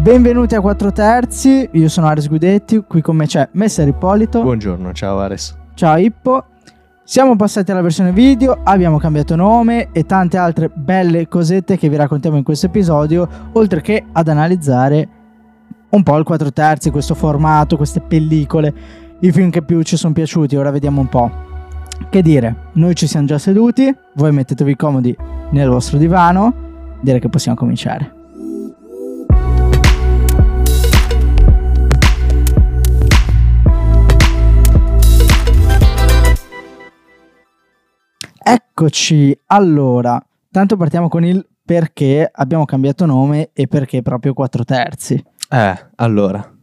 Benvenuti a 4 terzi, io sono Ares Gudetti, qui con me c'è Messer Ippolito. Buongiorno, ciao Ares. Ciao Ippo. Siamo passati alla versione video, abbiamo cambiato nome e tante altre belle cosette che vi raccontiamo in questo episodio, oltre che ad analizzare un po' il 4 terzi, questo formato, queste pellicole, i film che più ci sono piaciuti, ora vediamo un po'. Che dire, noi ci siamo già seduti, voi mettetevi comodi nel vostro divano, direi che possiamo cominciare. Eccoci, allora, tanto partiamo con il perché abbiamo cambiato nome e perché proprio 4 terzi. Eh, allora,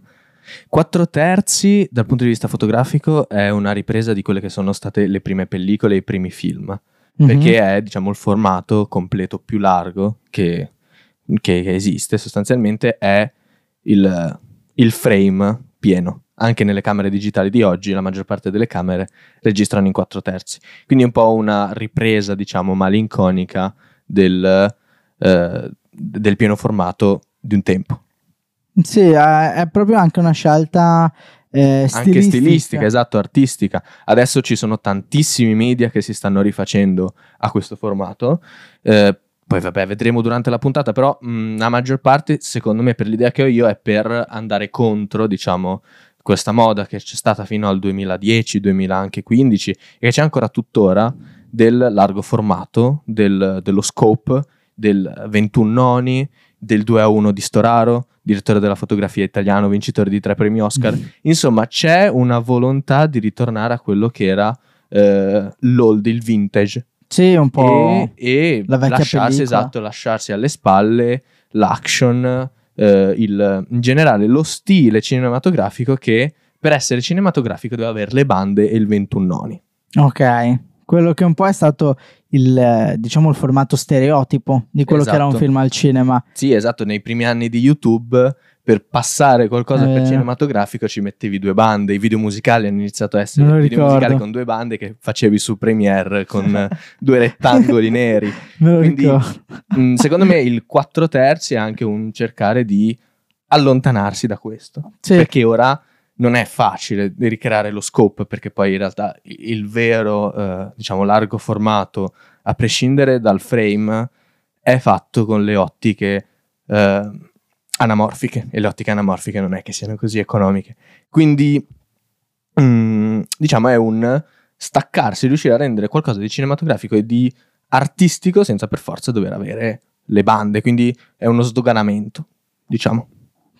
4 terzi dal punto di vista fotografico è una ripresa di quelle che sono state le prime pellicole e i primi film, mm-hmm. perché è diciamo il formato completo più largo che, che, che esiste, sostanzialmente è il, il frame pieno anche nelle camere digitali di oggi la maggior parte delle camere registrano in 4 terzi. Quindi è un po' una ripresa, diciamo, malinconica del, eh, del pieno formato di un tempo. Sì, è proprio anche una scelta eh, stilistica. Anche stilistica, esatto, artistica. Adesso ci sono tantissimi media che si stanno rifacendo a questo formato. Eh, poi vabbè, vedremo durante la puntata, però mh, la maggior parte, secondo me, per l'idea che ho io, è per andare contro, diciamo, questa moda che c'è stata fino al 2010, 2015 e che c'è ancora tuttora del largo formato, del, dello scope, del 21 noni, del 2 a 1 di Storaro, direttore della fotografia italiano, vincitore di tre premi Oscar. Insomma, c'è una volontà di ritornare a quello che era eh, l'old, il vintage. Sì, un po' e, e la vecchia lasciarsi, pellicola. esatto, lasciarsi alle spalle l'action, eh, il, in generale lo stile cinematografico che per essere cinematografico deve avere le bande e il 21 noni. Ok, quello che un po' è stato il, eh, diciamo, il formato stereotipo di quello che era un Esatto. film al cinema. Sì, esatto, nei primi anni di YouTube per passare qualcosa per Eh. cinematografico ci mettetti due bande, i video musicali hanno iniziato a essere video ricordo. musicali con due bande che facevi su Premiere con due rettangoli neri. Quindi, ricordo. Mm, secondo me il 4 terzi è anche un cercare di allontanarsi da questo. Sì. Perché ora non è facile ricreare lo scope, perché poi in realtà il vero, eh, diciamo, largo formato, a prescindere dal frame, è fatto con le ottiche eh, anamorfiche. E le ottiche anamorfiche non è che siano così economiche. Quindi, mm, diciamo, è un staccarsi, riuscire a rendere qualcosa di cinematografico e di artistico senza per forza dover avere le bande. Quindi è uno sdoganamento, diciamo.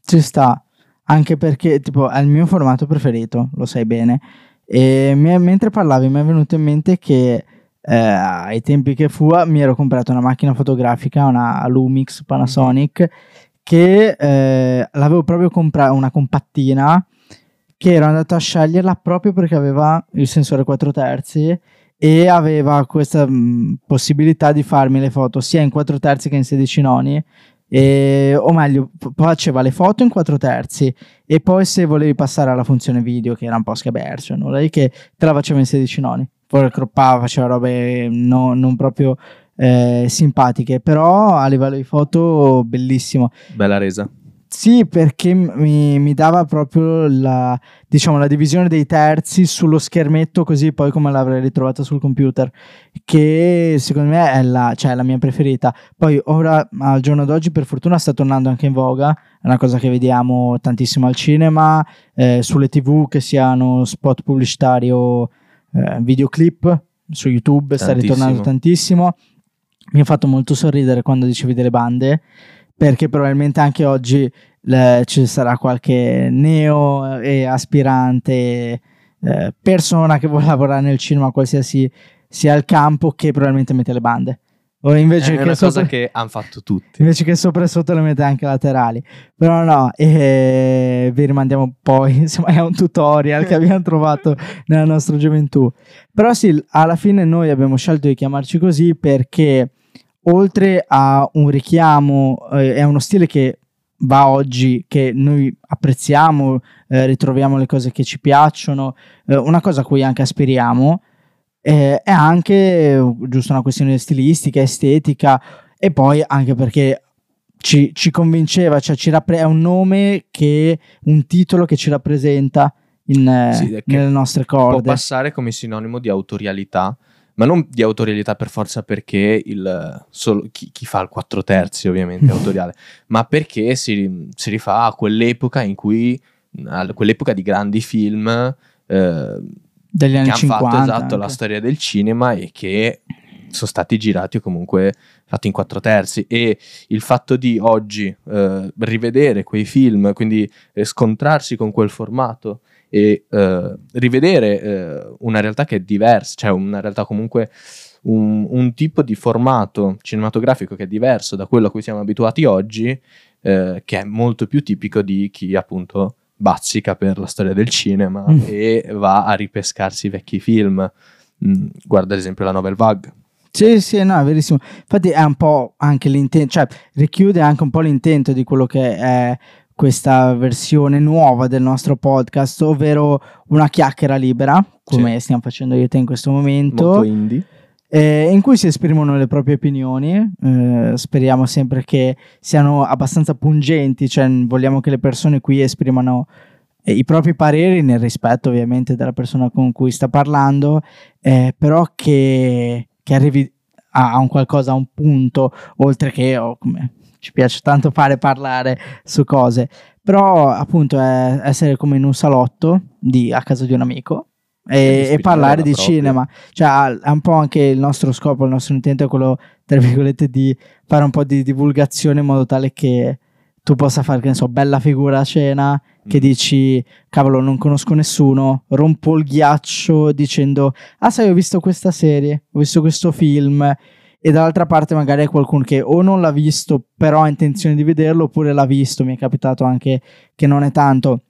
Ci sta, anche perché tipo è il mio formato preferito, lo sai bene. E mi- mentre parlavi mi è venuto in mente che eh, ai tempi che fu mi ero comprato una macchina fotografica, una Lumix Panasonic, che eh, l'avevo proprio comprata, una compattina, che ero andato a sceglierla proprio perché aveva il sensore 4 terzi e aveva questa mh, possibilità di farmi le foto sia in 4 terzi che in 16 noni e, o meglio, faceva le foto in 4 terzi e poi se volevi passare alla funzione video, che era un po' scabercio, nulla di che, te la faceva in 16 noni. Poi croppava, faceva robe no- non proprio eh, simpatiche, però a livello di foto bellissimo. Bella resa. Sì, perché mi, mi dava proprio la, diciamo, la divisione dei terzi sullo schermetto, così poi come l'avrei ritrovata sul computer, che secondo me è la, cioè, la mia preferita. Poi ora, al giorno d'oggi, per fortuna sta tornando anche in voga, è una cosa che vediamo tantissimo al cinema, eh, sulle tv, che siano spot pubblicitari o eh, videoclip, su YouTube sta Tantissimo. ritornando tantissimo. Mi ha fatto molto sorridere quando dicevi delle bande, perché probabilmente anche oggi le- ci sarà qualche neo e aspirante eh, persona che vuole lavorare nel cinema, qualsiasi sia il campo, che probabilmente mette le bande. O invece È che una sopra, cosa che hanno fatto tutti. invece che sopra e sotto le mette anche laterali. Però no, eh, vi rimandiamo poi, insomma è un tutorial che abbiamo trovato nella nostra gioventù. Però sì, alla fine noi abbiamo scelto di chiamarci così perché oltre a un richiamo, eh, è uno stile che va oggi, che noi apprezziamo, eh, ritroviamo le cose che ci piacciono, eh, una cosa a cui anche aspiriamo, eh, è anche eh, giusto una questione stilistica, estetica e poi anche perché ci, ci convinceva, cioè ci rappre- è un nome che, un titolo che ci rappresenta in, eh, Sì, nelle nostre Può corde. passare come sinonimo di autorialità, ma non di autorialità per forza perché il, solo, chi, chi fa il 4 terzi ovviamente è autoriale, ma perché si, si rifà a quell'epoca in cui, a quell'epoca di grandi film eh, degli anni che hanno 50. fatto esatto la anche. storia del cinema e che sono stati girati o comunque fatti in quattro terzi e il fatto di oggi eh, rivedere quei film, quindi eh, scontrarsi con quel formato e eh, rivedere eh, una realtà che è diversa, cioè una realtà comunque un, un tipo di formato cinematografico che è diverso da quello a cui siamo abituati oggi, eh, che è molto più tipico di chi appunto bazzica per la storia del cinema Mm. e va a ripescarsi i vecchi film. Mm, guarda ad esempio la Novel Vague. Sì, sì, no, è verissimo. Infatti è un po' anche l'intento, cioè richiude anche un po' l'intento di quello che è questa versione nuova del nostro podcast, ovvero una chiacchiera libera, come stiamo facendo io e te in questo momento. Molto indie. Eh, in cui si esprimono le proprie opinioni. eh, speriamo sempre che siano abbastanza pungenti, cioè vogliamo che le persone qui esprimano eh, i propri pareri nel rispetto ovviamente della persona con cui sta parlando, eh, però che, che arrivi a, a un qualcosa, a un punto, oltre che, oh, come ci piace tanto fare parlare su cose, però appunto è essere come in un salotto di- a casa di un amico. E E, parlare la di propria. cinema, cioè è un po' anche il nostro scopo, il nostro intento è quello, tra virgolette, di fare un po' di divulgazione in modo tale che tu possa fare, che ne so, bella figura a cena, che Mm. dici, cavolo, non conosco nessuno, rompo il ghiaccio dicendo, ah sai, ho visto questa serie, ho visto questo film, e dall'altra parte magari è qualcuno che o non l'ha visto, però ha intenzione di vederlo, oppure l'ha visto, mi è capitato anche che non è tanto.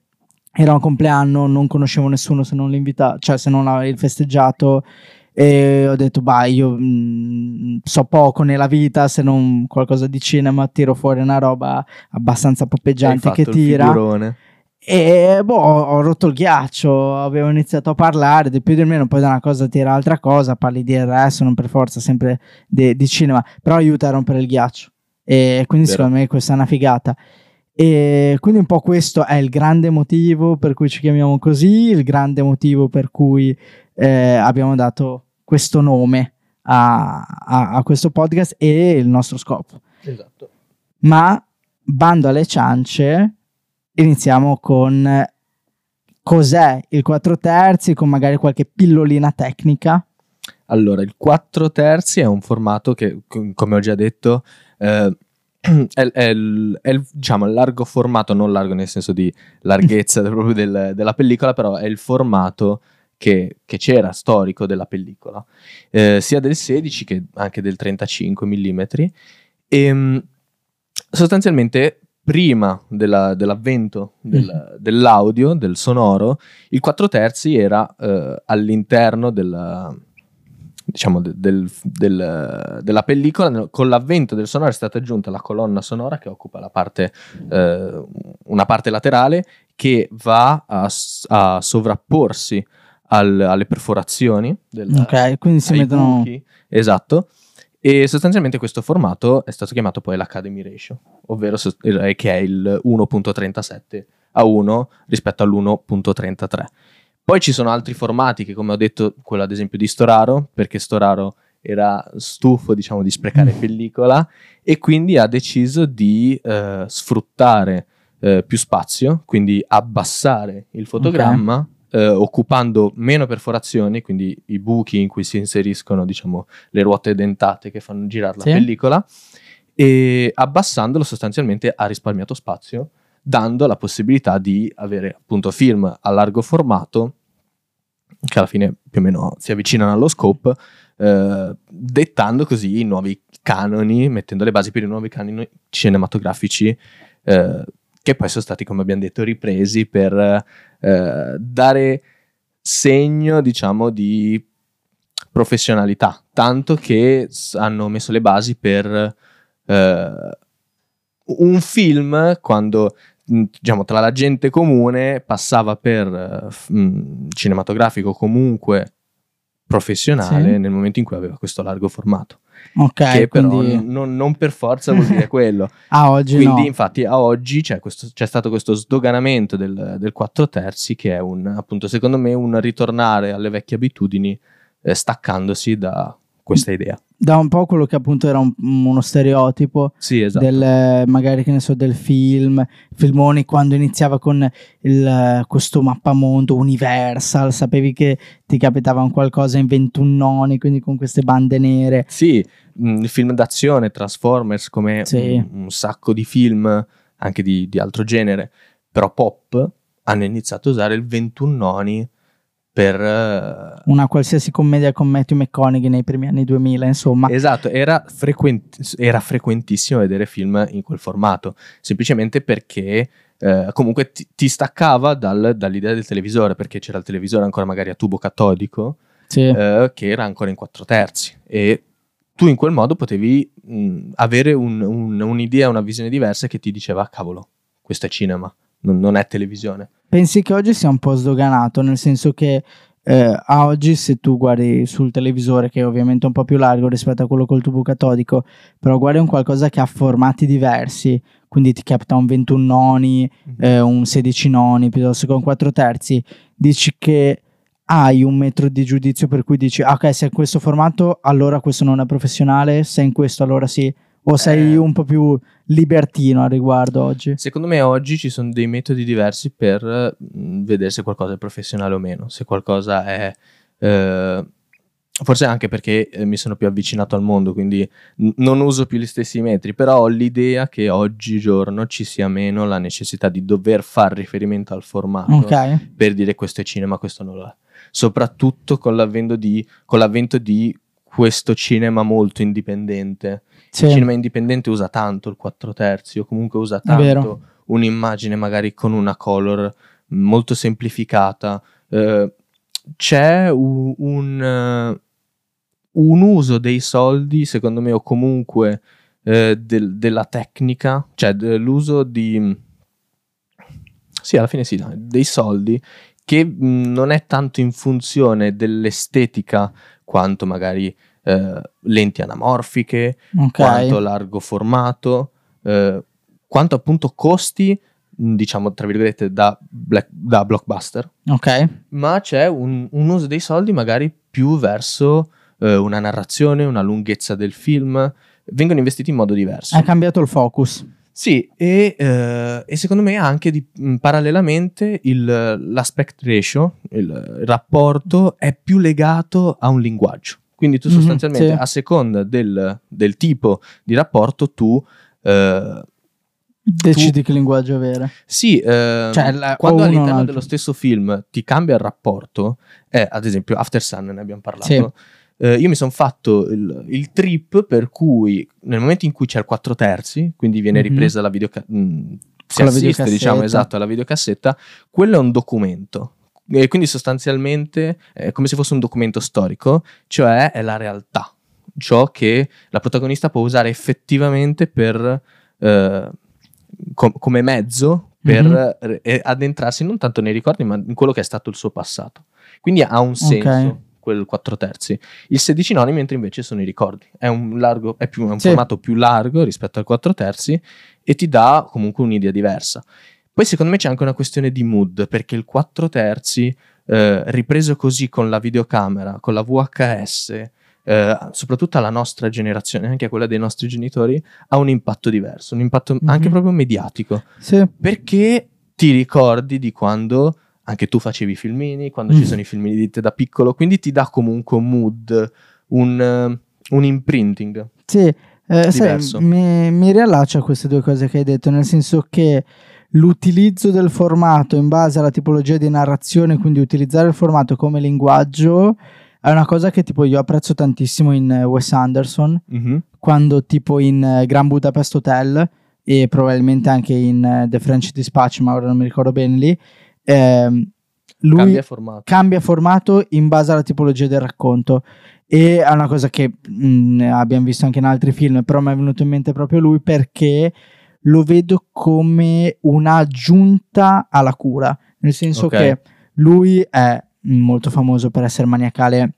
Era un compleanno, non conoscevo nessuno se non l'invitato, cioè se non il festeggiato, e ho detto, bah, io mm, so poco nella vita, se non qualcosa di cinema, tiro fuori una roba abbastanza poppeggiante che tira. figurone. E boh, ho ho rotto il ghiaccio, avevo iniziato a parlare di più di meno, poi da una cosa tira l'altra cosa, parli di resto, non per forza sempre de- di cinema, però aiuta a rompere il ghiaccio. E quindi Vero. secondo me questa è una figata. E quindi un po' questo è il grande motivo per cui ci chiamiamo così, il grande motivo per cui eh, abbiamo dato questo nome a, a- a questo podcast e il nostro scopo. Esatto. Ma bando alle ciance, iniziamo con cos'è il 4 terzi, con magari qualche pillolina tecnica. Allora, il 4 terzi è un formato che, com- come ho già detto, eh, è, è il, è il, diciamo, il largo formato, non largo nel senso di larghezza proprio del- della pellicola, però è il formato che, che c'era, storico della pellicola, eh, sia del 16 che anche del 35 mm. E mm, sostanzialmente prima della- dell'avvento del- dell'audio, del sonoro, il 4 terzi era eh, all'interno della, diciamo, de- del- del- della pellicola. Con l'avvento del sonoro è stata aggiunta la colonna sonora che occupa la parte, eh, una parte laterale che va a, a sovrapporsi al- alle perforazioni del, Ok, quindi si mettono... buchi, esatto. E sostanzialmente questo formato è stato chiamato poi l'Academy Ratio, ovvero eh, che è il 1.37 a 1 rispetto all'1.33. Poi ci sono altri formati che, come ho detto, quello ad esempio di Storaro, perché Storaro era stufo, diciamo, di sprecare Mm. pellicola e quindi ha deciso di eh, sfruttare eh, più spazio, quindi abbassare il fotogramma, eh, occupando meno perforazioni, quindi i buchi in cui si inseriscono, diciamo, le ruote dentate che fanno girare la Sì. pellicola, e abbassandolo sostanzialmente ha risparmiato spazio, dando la possibilità di avere appunto film a largo formato, che alla fine più o meno si avvicinano allo scope, eh, dettando così i nuovi canoni, mettendo le basi per i nuovi canoni cinematografici, eh, che poi sono stati, come abbiamo detto, ripresi per eh, dare segno, diciamo, di professionalità, tanto che hanno messo le basi per eh, un film quando diciamo tra la gente comune passava per eh, mh, cinematografico comunque professionale Sì. nel momento in cui aveva questo largo formato Ok, che però quindi non, non per forza vuol dire quello. a oggi Quindi, no. infatti, a oggi c'è, questo- c'è stato questo sdoganamento del, del 4 terzi, che è un, appunto, secondo me, un ritornare alle vecchie abitudini, eh, staccandosi da questa idea. Da un po' quello che appunto era un- uno stereotipo Sì, esatto. del magari che ne so del film, filmoni quando iniziava con il, questo mappamondo Universal, sapevi che ti capitava un qualcosa in 21 noni, quindi con queste bande nere. Sì, mh, il film d'azione, Transformers, come Sì. un, un sacco di film anche di, di altro genere, però pop, hanno iniziato a usare il 21 noni per... eh, Una qualsiasi commedia con Matthew McConaughey nei primi anni 2000, insomma. Esatto, era, frequent- era frequentissimo vedere film in quel formato, semplicemente perché eh, comunque ti, ti staccava dal- dall'idea del televisore, perché c'era il televisore ancora magari a tubo catodico, Sì. eh, che era ancora in quattro terzi e tu in quel modo potevi mh, avere un- un- un'idea, una visione diversa che ti diceva "Ah, cavolo, questo è cinema, non, non è televisione. Pensi che oggi sia un po' sdoganato, nel senso che eh, a oggi se tu guardi sul televisore, che è ovviamente un po' più largo rispetto a quello col tubo catodico, però guardi un qualcosa che ha formati diversi, quindi ti capita un 21 noni, eh, un 16 noni, piuttosto che un 4 terzi, dici che hai un metro di giudizio per cui dici, ah, ok, se è in questo formato allora questo non è professionale, se è in questo allora sì, o sei Eh. un po' più libertino a riguardo oggi? Secondo me oggi ci sono dei metodi diversi per mh, vedere se qualcosa è professionale o meno, se qualcosa è... eh, forse anche perché eh, mi sono più avvicinato al mondo, quindi n- non uso più gli stessi metri, però ho l'idea che oggigiorno ci sia meno la necessità di dover fare riferimento al formato Ok, per dire questo è cinema, questo non lo è. Soprattutto con l'avvento di, con l'avvento di questo cinema molto indipendente. sì. Il cinema indipendente usa tanto il 4 terzi o comunque usa tanto un'immagine magari con una color molto semplificata. Eh, c'è un, un, eh, un uso dei soldi, secondo me, o comunque eh, del- della tecnica, cioè dell'uso di... Sì, alla fine sì, dai, dei soldi che mh, non è tanto in funzione dell'estetica quanto magari eh, lenti anamorfiche, ok. quanto largo formato, eh, quanto appunto costi, mh, diciamo tra virgolette, da, black- da blockbuster, Ok, ma c'è un, un uso dei soldi magari più verso eh, una narrazione, una lunghezza del film, vengono investiti in modo diverso. hai cambiato il focus. Sì, e, eh, e secondo me anche di- mh, parallelamente il- l'aspect ratio, il, il rapporto, è più legato a un linguaggio. Quindi tu Mhm, sostanzialmente, sì. a seconda del, del tipo di rapporto, tu... eh, Decidi che linguaggio avere. sì, eh, Cioè, la- quando all'interno dello stesso film ti cambia il rapporto, ad esempio After Sun, ne abbiamo parlato. Eh, io mi sono fatto il, il trip per cui nel momento in cui c'è il 4 terzi, quindi viene Mhm. ripresa la videocassetta, si la assiste diciamo esatto alla videocassetta, quello è un documento. E quindi sostanzialmente è come se fosse un documento storico, cioè è la realtà, ciò che la protagonista può usare effettivamente per, eh, com- come mezzo per Mhm. eh, eh, addentrarsi non tanto nei ricordi, ma in quello che è stato il suo passato. Quindi ha un senso Ok. Quel 4 terzi. Il 16 noni, mentre invece sono i ricordi. È un, largo, è più, è un Sì. formato più largo rispetto al 4 terzi e ti dà comunque un'idea diversa. Poi secondo me c'è anche una questione di mood, perché il 4 terzi, eh, ripreso così con la videocamera, con la VHS, eh, soprattutto alla nostra generazione, anche a quella dei nostri genitori, ha un impatto diverso, un impatto Mhm. anche proprio mediatico Sì. perché ti ricordi di quando anche tu facevi i filmini, quando Mm. ci sono i filmini di te da piccolo, quindi ti dà comunque un mood, un, eh, un imprinting. Sì, eh, sai, mi, mi riallaccio a queste due cose che hai detto, nel senso che l'utilizzo del formato in base alla tipologia di narrazione, quindi utilizzare il formato come linguaggio, è una cosa che tipo io apprezzo tantissimo in eh, Wes Anderson, Mhm. quando tipo in eh, Grand Budapest Hotel e probabilmente anche in The French Dispatch, ma ora non mi ricordo bene lì, ehm, lui Cambia formato. cambia formato in base alla tipologia del racconto e è una cosa che mh, abbiamo visto anche in altri film però mi è venuto in mente proprio lui perché lo vedo come un'aggiunta alla cura nel senso Ok. che lui è molto famoso per essere maniacale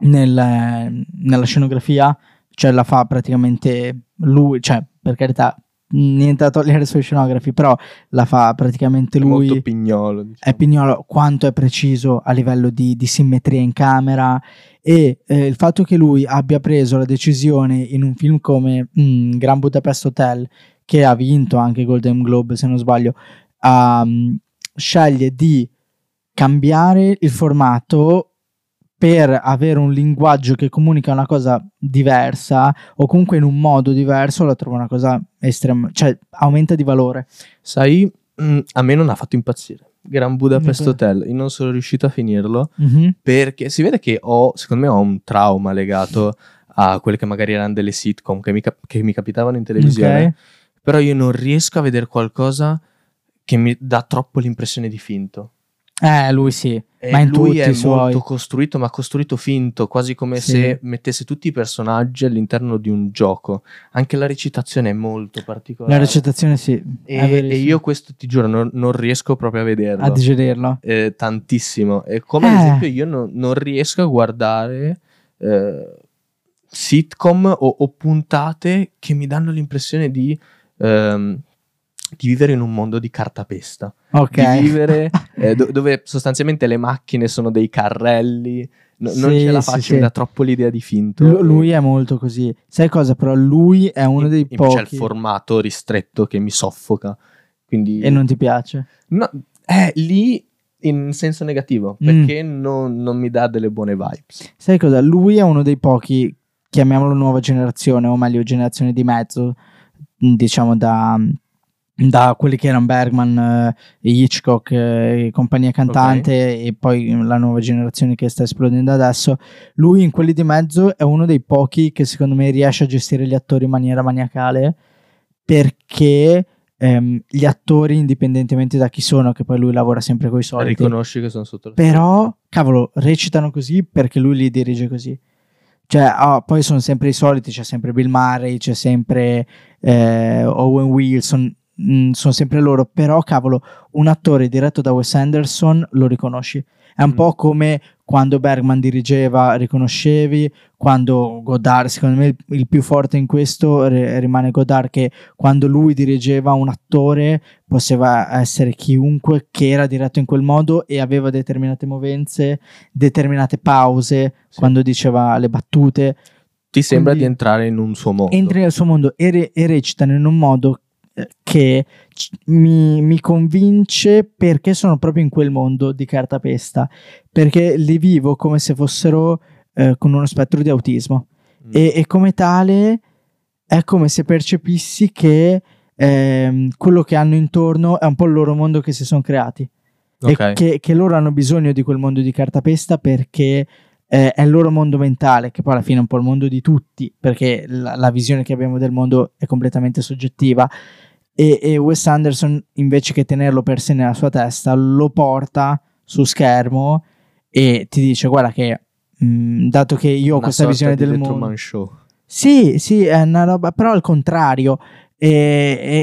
nel- nella scenografia cioè la fa praticamente lui, cioè per carità, niente da togliere su scenography, però la fa praticamente È lui. molto pignolo. diciamo. È Pignolo quanto è preciso a livello di, di simmetria in camera e eh, il fatto che lui abbia preso la decisione in un film come mm, Gran Budapest Hotel, che ha vinto anche Golden Globe se non sbaglio, um, sceglie di cambiare il formato per avere un linguaggio che comunica una cosa diversa o comunque in un modo diverso, la trovo una cosa estrema, cioè aumenta di valore. Sai, mm, a me non ha fatto impazzire. Gran Budapest Ok. Hotel, io non sono riuscito a finirlo Mhm. perché si vede che ho, secondo me, ho un trauma legato a quelle che magari erano delle sitcom che mi, cap- che mi capitavano in televisione. Ok. Però io non riesco a vedere qualcosa che mi dà troppo l'impressione di finto. Eh, lui sì, E ma in lui è molto costruito, ma costruito finto, quasi come Sì. se mettesse tutti i personaggi all'interno di un gioco. Anche la recitazione è molto particolare. La recitazione sì, e, e io questo ti giuro, non, non riesco proprio a vederlo. a digerirlo. eh, tantissimo. E come ad Eh. esempio io non, non riesco a guardare eh, sitcom o, o puntate che mi danno l'impressione di, ehm, di vivere in un mondo di cartapesta. Ok. Di vivere eh, do- dove sostanzialmente le macchine sono dei carrelli. No- non Sì, ce la sì, faccio, sì. mi dà troppo l'idea di finto. Lu- lui è molto così. Sai cosa? Però lui è uno In- dei in- C'è il pochi formato ristretto che mi soffoca. Quindi e non ti piace. No, è lì in senso negativo Mm. perché non, non mi dà delle buone vibes. Sai cosa? Lui è uno dei pochi, chiamiamolo nuova generazione, o meglio generazione di mezzo, diciamo da, da quelli che erano Bergman, eh, Hitchcock, eh, compagnia cantante e poi la nuova generazione che sta esplodendo adesso. Lui in quelli di mezzo è uno dei pochi che secondo me riesce a gestire gli attori in maniera maniacale perché ehm, gli attori, indipendentemente da chi sono, che poi lui lavora sempre con i soliti, Riconosci che sono sotto la però, cavolo, recitano così perché lui li dirige così. Cioè, ah, poi sono sempre i soliti, c'è sempre Bill Murray, c'è sempre eh, Owen Wilson, mm, sono sempre loro, però cavolo, un attore diretto da Wes Anderson lo riconosci. È un Mm. po' come quando Bergman dirigeva, riconoscevi, quando Godard, secondo me il, il più forte in questo re- rimane Godard, che quando lui dirigeva un attore poteva essere chiunque che era diretto in quel modo e aveva determinate movenze, determinate pause, Sì. quando diceva le battute, Ti sembra quindi- di entrare in un suo mondo. entri nel suo mondo e, re- e recitano in un modo che mi, mi convince perché sono proprio in quel mondo di cartapesta, perché li vivo come se fossero eh, con uno spettro di autismo Mm. e, e come tale è come se percepissi che ehm, quello che hanno intorno è un po' il loro mondo che si sono creati Ok. e che, che loro hanno bisogno di quel mondo di cartapesta perché eh, è il loro mondo mentale, che poi alla fine è un po' il mondo di tutti, perché la, la visione che abbiamo del mondo è completamente soggettiva. E, e Wes Anderson, invece che tenerlo per sé nella sua testa, lo porta su schermo e ti dice: Guarda, che mh, dato che io ho questa visione del mondo, Show. sì, sì, è una roba, però al contrario. E,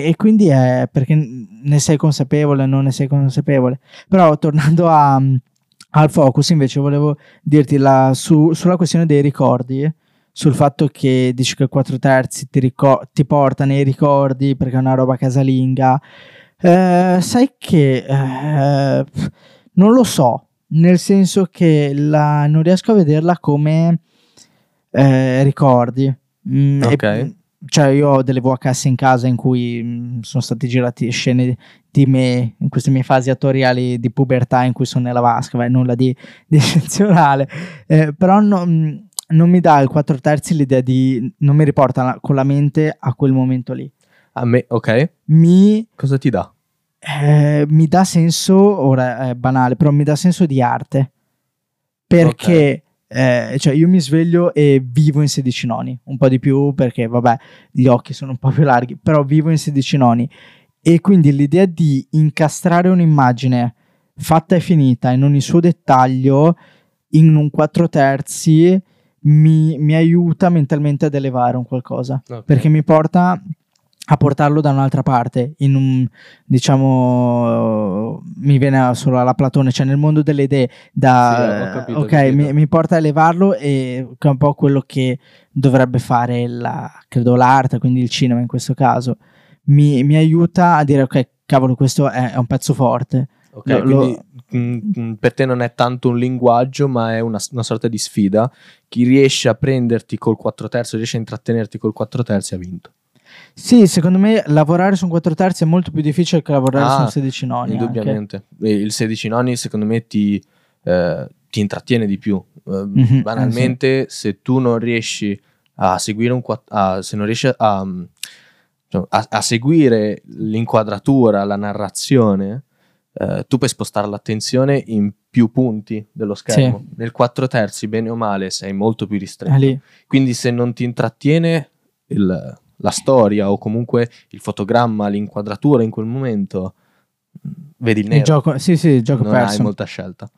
e- e quindi è perché ne sei consapevole, non ne sei consapevole. Però tornando a- al focus, invece, volevo dirti la- su- sulla questione dei ricordi, sul fatto che dici che 4 terzi ti, ricor- ti porta nei ricordi perché è una roba casalinga. Eh, sai che eh, non lo so, nel senso che la- non riesco a vederla come eh, ricordi. Mm, e- Ok. cioè, io ho delle VHS in casa in cui mm, sono stati girati scene di me in queste mie fasi attoriali di pubertà in cui sono nella vasca, beh, nulla di, di eccezionale. Eh, però non, non mi dà il 4 terzi l'idea di. non mi riporta con la mente a quel momento lì. A me, ok. Mi, Cosa ti dà? eh, mi dà senso, ora è banale, però mi dà senso di arte. Perché eh, cioè io mi sveglio e vivo in 16 noni, un po' di più perché vabbè gli occhi sono un po' più larghi, però vivo in 16 noni. E quindi l'idea di incastrare un'immagine fatta e finita in ogni suo dettaglio in un 4 terzi mi, mi aiuta mentalmente ad elevare un qualcosa Ok. perché mi porta a portarlo da un'altra parte, in un, diciamo, mi viene solo alla Platone, cioè nel mondo delle idee, da, Sì, capito, ok, mi, mi porta a elevarlo e che è un po' quello che dovrebbe fare la, credo l'arte, quindi il cinema in questo caso, mi, mi aiuta a dire, ok, cavolo, questo è, è un pezzo forte. Ok, Lo- lo- quindi mm, mm, per te non è tanto un linguaggio, ma è una, una sorta di sfida. Chi riesce a prenderti col 4 terzi, riesce a intrattenerti col 4 terzi, ha vinto. Sì, secondo me lavorare su un 4 terzi è molto più difficile che lavorare su Ah, un 16 noni. anche. Indubbiamente. E il 16 nonni, secondo me, ti, eh, ti intrattiene di più. Eh, Mhm, banalmente, se tu non riesci a seguire un a- se non riesci a, mm, diciamo, a- a seguire l'inquadratura, la narrazione, eh, tu puoi spostare l'attenzione in più punti dello schermo. Nel 4 terzi, bene o male, sei molto più ristretto. Quindi se non ti intrattiene il- la storia o comunque il fotogramma, l'inquadratura in quel momento, mh, vedi il Il nero. gioco, sì, sì, il gioco non hai perso. molta scelta.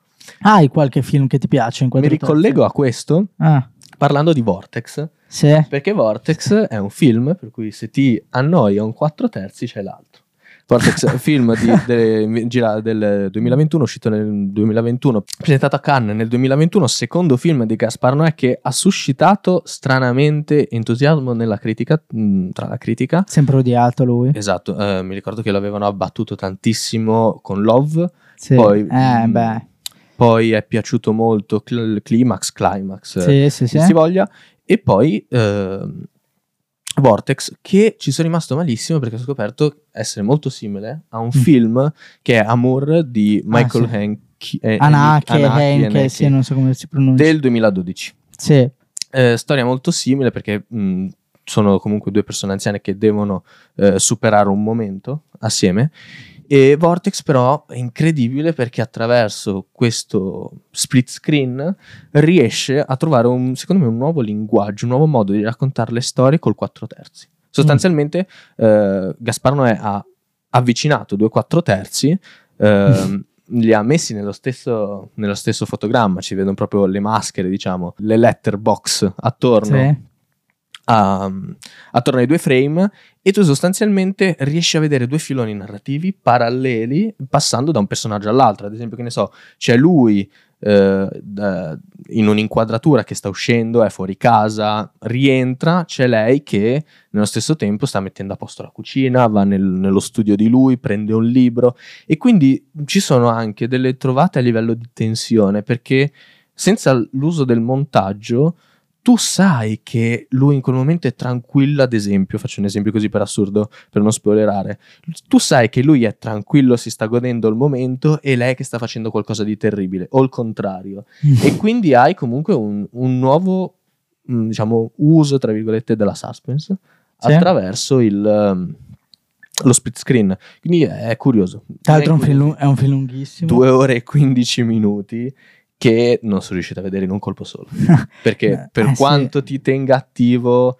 Hai qualche film che ti piace in Mi ricollego a questo Ah, parlando di Vortex, sì. perché Vortex è un film per cui se ti annoia un 4 terzi c'è l'altro. Vortex film di- de- gira- del 2021, uscito nel 2021, presentato a Cannes nel 2021, secondo film di Gaspar Noè che ha suscitato stranamente entusiasmo nella critica, tra la critica. Sempre odiato lui. Esatto, eh, mi ricordo che lo avevano abbattuto tantissimo con Love, Sì. poi, eh, beh. poi è piaciuto molto Cl- Climax, Climax, Sì, sì, sì. se si voglia, e poi ehm, Vortex, che ci sono rimasto malissimo perché ho scoperto essere molto simile a un Mm. film che è Amour di Michael Ah, sì. Hanke, eh, Anake, Haneke, Henke, Haneke, sì, non so come si pronuncia. del 2012. Sì. Eh, storia molto simile perché mh, sono comunque due persone anziane che devono eh, superare un momento assieme. E Vortex però è incredibile perché attraverso questo split screen riesce a trovare un, secondo me un nuovo linguaggio, un nuovo modo di raccontare le storie col 4 terzi. Sostanzialmente eh, Gaspar Noè ha avvicinato due 4 terzi, ehm, li ha messi nello stesso, nello stesso fotogramma, ci vedono proprio le maschere, diciamo, le letterbox attorno sì. A- attorno ai due frame e tu sostanzialmente riesci a vedere due filoni narrativi paralleli passando da un personaggio all'altro. Ad esempio, che ne so, c'è lui eh, in un'inquadratura che sta uscendo, è fuori casa, rientra, c'è lei che nello stesso tempo sta mettendo a posto la cucina, va nel- nello studio di lui, prende un libro e quindi ci sono anche delle trovate a livello di tensione perché senza l'uso del montaggio tu sai che lui in quel momento è tranquillo, ad esempio, faccio un esempio così per assurdo, per non spoilerare, tu sai che lui è tranquillo, si sta godendo il momento e lei che sta facendo qualcosa di terribile, o il contrario. E quindi hai comunque un, un nuovo, mh, diciamo, uso, tra virgolette, della suspense Sì. attraverso il... um, lo split screen, quindi è curioso. Tra l'altro è è un film lunghissimo. Due ore e 15 minuti che non sono riuscito a vedere in un colpo solo. Perché per Eh, sì. quanto ti tenga attivo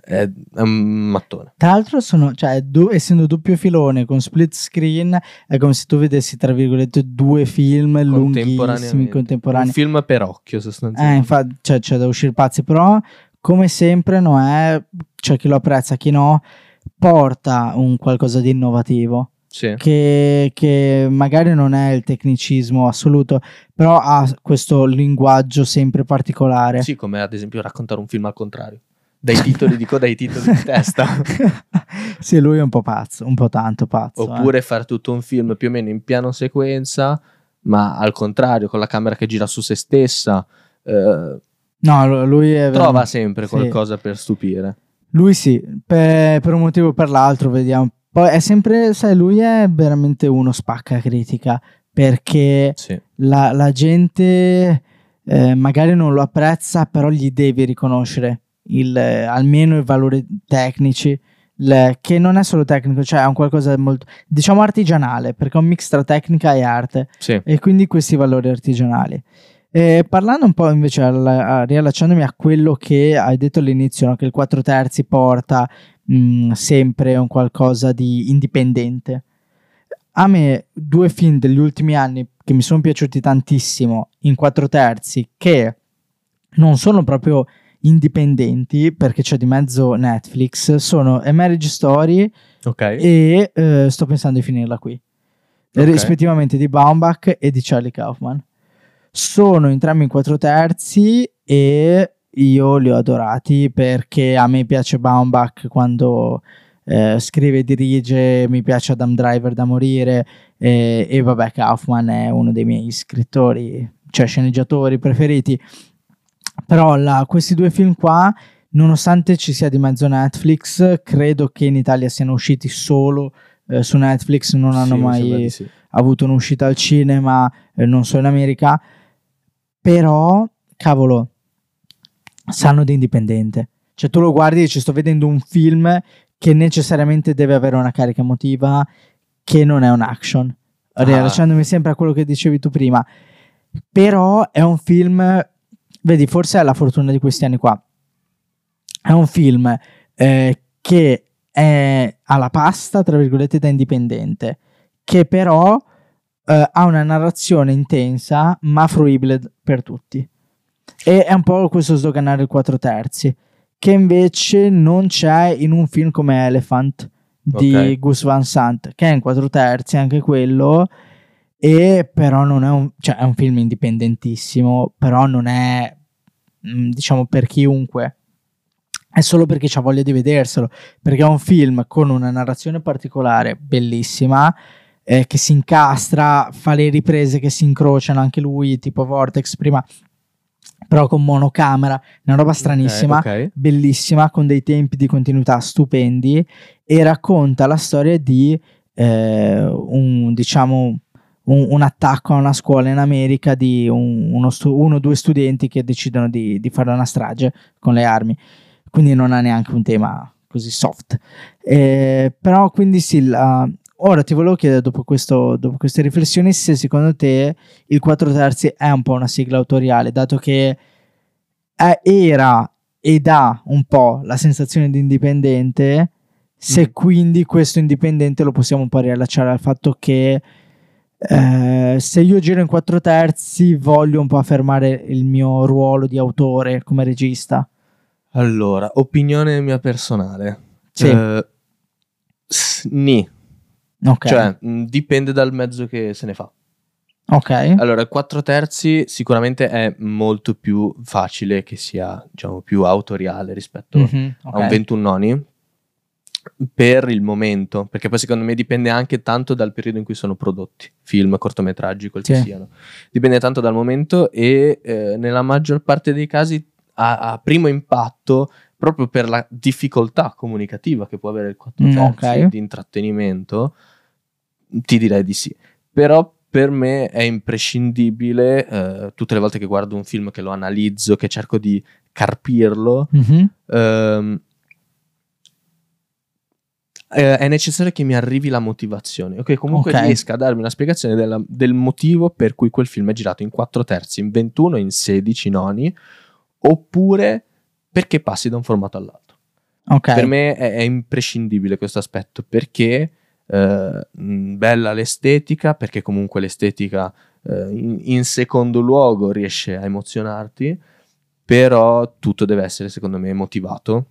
è, un mattone. Tra l'altro sono, cioè, du- essendo doppio filone con split screen, è come se tu vedessi, tra virgolette, due film lunghissimi contemporanei. Un film per occhio Eh, sostanzialmente. infatti, cioè, c'è da uscire pazzi, però, come sempre, no è, c'è chi lo apprezza, chi no, porta un qualcosa di innovativo. Sì. Che, che magari non è il tecnicismo assoluto, però ha questo linguaggio sempre particolare. Sì, come ad esempio raccontare un film al contrario. Dai titoli, dico dai titoli di testa. sì, lui è un po' pazzo, un po' tanto pazzo. eh. Oppure fare tutto un film più o meno in piano sequenza, ma al contrario, con la camera che gira su se stessa. eh, No, lu- lui è trova sempre sì. qualcosa per stupire. Lui sì, per, per un motivo o per l'altro, vediamo. Poi è sempre, sai, lui è veramente uno spacca critica perché Sì. la, la gente eh, magari non lo apprezza, però gli devi riconoscere il, almeno i valori tecnici, il- che non è solo tecnico, cioè è un qualcosa di molto, diciamo artigianale, perché è un mix tra tecnica e arte Sì. e quindi questi valori artigianali. E parlando un po' invece, alla- a- riallacciandomi a quello che hai detto all'inizio, no, che il 4 terzi porta mh, sempre un qualcosa di indipendente. A me due film degli ultimi anni che mi sono piaciuti tantissimo in 4 terzi, che non sono proprio indipendenti, perché c'è di mezzo Netflix, sono A Marriage Story Ok. e eh, sto pensando di finirla qui, Ok. rispettivamente di Baumbach e di Charlie Kaufman. Sono entrambi in quattro terzi e io li ho adorati perché a me piace Baumbach quando eh, scrive e dirige, mi piace Adam Driver da morire e, e vabbè Kaufman è uno dei miei scrittori, cioè sceneggiatori preferiti. Però la- questi due film qua, nonostante ci sia di mezzo Netflix, credo che in Italia siano usciti solo eh, su Netflix, non hanno Sì, mai sì. avuto un'uscita al cinema, eh, non so in America, però cavolo, sanno di indipendente. Cioè tu lo guardi e dici sto vedendo un film che necessariamente deve avere una carica emotiva che non è un action. Ah. Rilasciandomi sempre a quello che dicevi tu prima. Però è un film, vedi, forse è la fortuna di questi anni qua. È un film eh, che è alla pasta, tra virgolette, da indipendente, che però eh, ha una narrazione intensa ma fruibile per tutti. E è un po' questo sdoganare il 4 terzi, che invece non c'è in un film come Elephant di Ok. Gus Van Sant, che è in 4 terzi anche quello, e però non è un, cioè è un film indipendentissimo, però non è, mm, diciamo, per chiunque. È solo perché c'ha voglia di vederselo, perché è un film con una narrazione particolare, bellissima, eh, che si incastra, fa le riprese che si incrociano, anche lui, tipo Vortex prima, però con monocamera, una roba stranissima, Ok, ok. bellissima, con dei tempi di continuità stupendi, e racconta la storia di eh, un, diciamo, un, un attacco a una scuola in America di un- uno, stu- uno o due studenti che decidono di, di fare una strage con le armi. Quindi non ha neanche un tema così soft. Eh, però quindi sì, la- ora ti volevo chiedere dopo, questo- dopo queste riflessioni se secondo te il 4 terzi è un po' una sigla autoriale, dato che è- era e dà un po' la sensazione di indipendente, se Mm. quindi questo indipendente lo possiamo un po' riallacciare al fatto che eh, se io giro in 4 terzi voglio un po' affermare il mio ruolo di autore come regista. Allora, opinione mia personale. Sì. Eh, s- ni. Ok. Cioè, mh, dipende dal mezzo che se ne fa. ok. Allora, il 4 terzi sicuramente è molto più facile che sia, diciamo, più autoriale rispetto Mhm, ok. a un 21 noni per il momento, perché poi secondo me dipende anche tanto dal periodo in cui sono prodotti, film, cortometraggi, quel che Sì. siano. Dipende tanto dal momento e eh, nella maggior parte dei casi ha, ha primo impatto proprio per la difficoltà comunicativa che può avere il 4 Mm, terzi ok. di intrattenimento, ti direi di sì. Però per me è imprescindibile, eh, tutte le volte che guardo un film, che lo analizzo, che cerco di carpirlo, Mhm, ehm, eh, è necessario che mi arrivi la motivazione, ok? Comunque Ok. riesca a darmi una spiegazione della- del motivo per cui quel film è girato in 4 terzi, in 21, in 16 noni, oppure perché passi da un formato all'altro. ok. Per me è, è imprescindibile questo aspetto perché eh, bella l'estetica, perché comunque l'estetica eh, in, in secondo luogo riesce a emozionarti, però tutto deve essere secondo me motivato.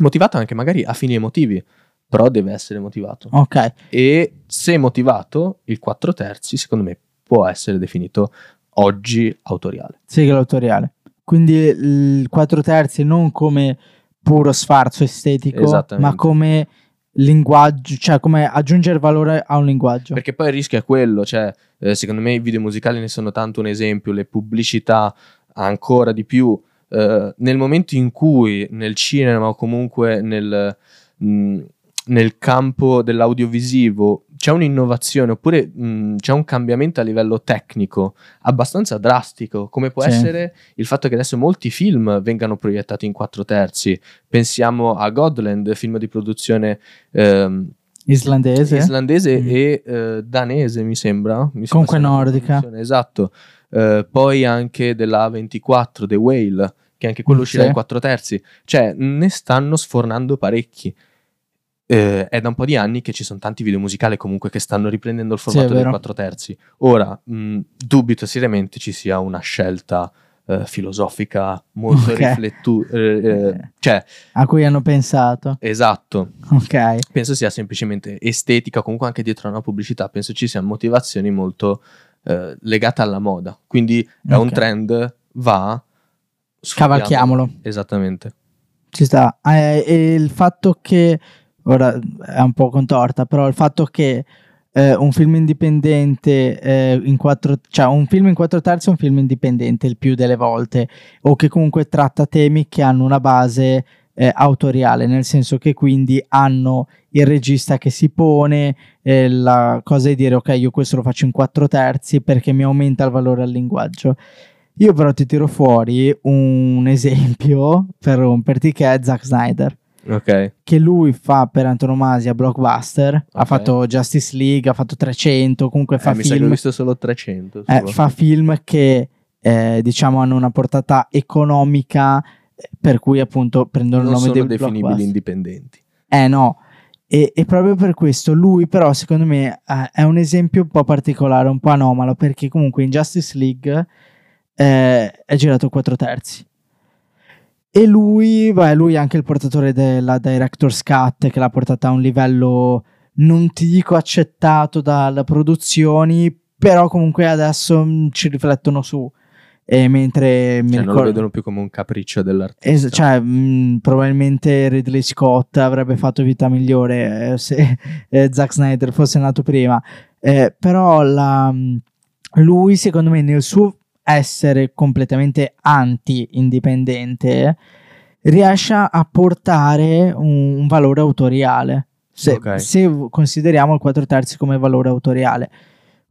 Motivato anche magari a fini emotivi, però deve essere motivato. Ok. E se motivato, il 4 terzi secondo me può essere definito oggi autoriale. Sigla autoriale. Quindi il 4 terzi non come puro sfarzo estetico, ma come linguaggio, cioè come aggiungere valore a un linguaggio. Perché poi il rischio è quello, cioè, eh, secondo me i video musicali ne sono tanto un esempio, le pubblicità ancora di più. eh, nel momento in cui nel cinema o comunque nel, mh, nel campo dell'audiovisivo c'è un'innovazione oppure mh, c'è un cambiamento a livello tecnico abbastanza drastico, come può Sì. essere il fatto che adesso molti film vengano proiettati in quattro terzi. Pensiamo a Godland, film di produzione ehm, Islandese? islandese Mm. e eh, danese, mi sembra. Mi Comunque nordica. Esatto. Eh, poi anche della A24, The Whale, che anche quello Mm, uscirà sì. in quattro terzi. Cioè, ne stanno sfornando parecchi. Eh, è da un po' di anni che ci sono tanti video musicali comunque che stanno riprendendo il Sì, formato del vero. quattro terzi. Ora, mh, dubito seriamente ci sia una scelta eh, filosofica, molto Ok. riflettuta. cioè, A cui hanno pensato. esatto. Ok. Penso sia semplicemente estetica, comunque anche dietro a una pubblicità. Penso ci siano motivazioni molto eh, legate alla moda. Quindi è un trend, va. sfruttiamolo. Cavalchiamolo. Esattamente. Ci sta. Eh, e il fatto che, ora è un po' contorta, però il fatto che eh, un film indipendente eh, in quattro, cioè un film in quattro terzi è un film indipendente il più delle volte, o che comunque tratta temi che hanno una base eh, autoriale, nel senso che quindi hanno il regista che si pone, eh, la cosa di dire ok, io questo lo faccio in quattro terzi perché mi aumenta il valore al linguaggio. Io però ti tiro fuori un esempio per romperti che è Zack Snyder, Ok. che lui fa per antonomasia blockbuster, ha Ok. fatto Justice League, ha fatto 300, comunque fa Eh, mi sa film, visto solo 300. eh, fa film che eh, diciamo hanno una portata economica eh, per cui appunto prendono non il nome sono dei definibili indipendenti. Eh no, e, e proprio per questo lui però secondo me eh, è un esempio un po' particolare, un po' anomalo, perché comunque in Justice League eh, è girato 4 terzi. E lui, beh, lui è anche il portatore della Director's Cut che l'ha portata a un livello, non ti dico accettato dalle produzioni, però comunque adesso mm, ci riflettono su. E mentre mi Cioè, non lo ricordo- vedono più come un capriccio dell'artista. Es- cioè, mh, probabilmente Ridley Scott avrebbe fatto vita migliore eh, se eh, Zack Snyder fosse nato prima. Eh, però la- mh, lui, secondo me, nel suo essere completamente anti-indipendente, riesce a portare un, un valore autoriale. Se, Ok. se consideriamo il 4 terzi come valore autoriale.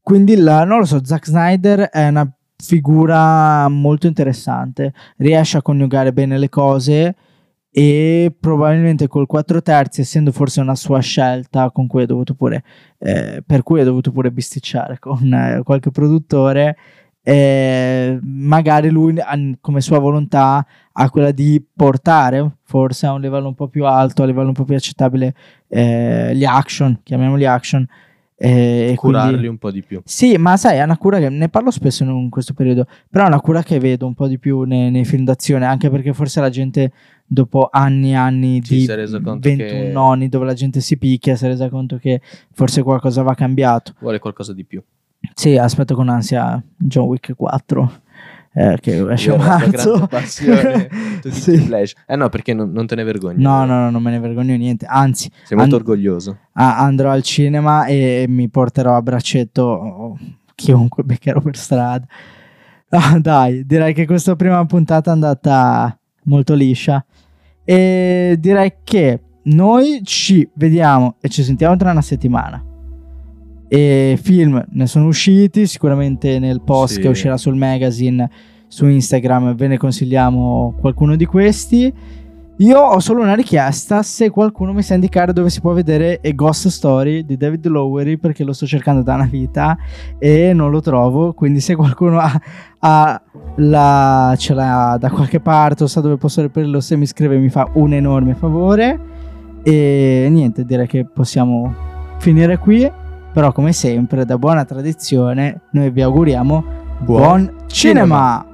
Quindi, la- non lo so, Zack Snyder è una figura molto interessante riesce a coniugare bene le cose e probabilmente col 4 terzi essendo forse una sua scelta con cui ha dovuto pure eh, per cui ha dovuto pure bisticciare con eh, qualche produttore eh, magari lui come sua volontà ha quella di portare forse a un livello un po' più alto a livello un po' più accettabile eh, gli action chiamiamoli action eh, e curarli quindi- un po' di più. sì, ma sai, è una cura che ne parlo spesso in questo periodo, però è una cura che vedo un po' di più nei, nei film d'azione, anche perché forse la gente dopo anni e anni Sì, di si è reso conto 21 che- nonni dove la gente si picchia, si è resa conto che forse qualcosa va cambiato. Vuole qualcosa di più. Sì, aspetto con ansia John Wick 4, eh, che esce a marzo. passione. Sì. Flash. Eh no, perché non, non te ne vergogni. No, no, no, non me ne vergogno niente, anzi, Sei molto An- orgoglioso. Ah, andrò al cinema e mi porterò a braccetto chiunque beccherò per strada. Ah, dai, direi che questa prima puntata è andata molto liscia. E direi che noi ci vediamo e ci sentiamo tra una settimana. E film ne sono usciti, sicuramente nel post Sì. che uscirà sul magazine su Instagram ve ne consigliamo qualcuno di questi. Io ho solo una richiesta, se qualcuno mi sa indicare dove si può vedere A Ghost Story di David Lowery, perché lo sto cercando da una vita e non lo trovo, quindi se qualcuno ha, ha la, ce l'ha da qualche parte o sa dove posso reperirlo, se mi scrive mi fa un enorme favore. E niente, direi che possiamo finire qui, però come sempre, da buona tradizione, noi vi auguriamo buon, Buon cinema.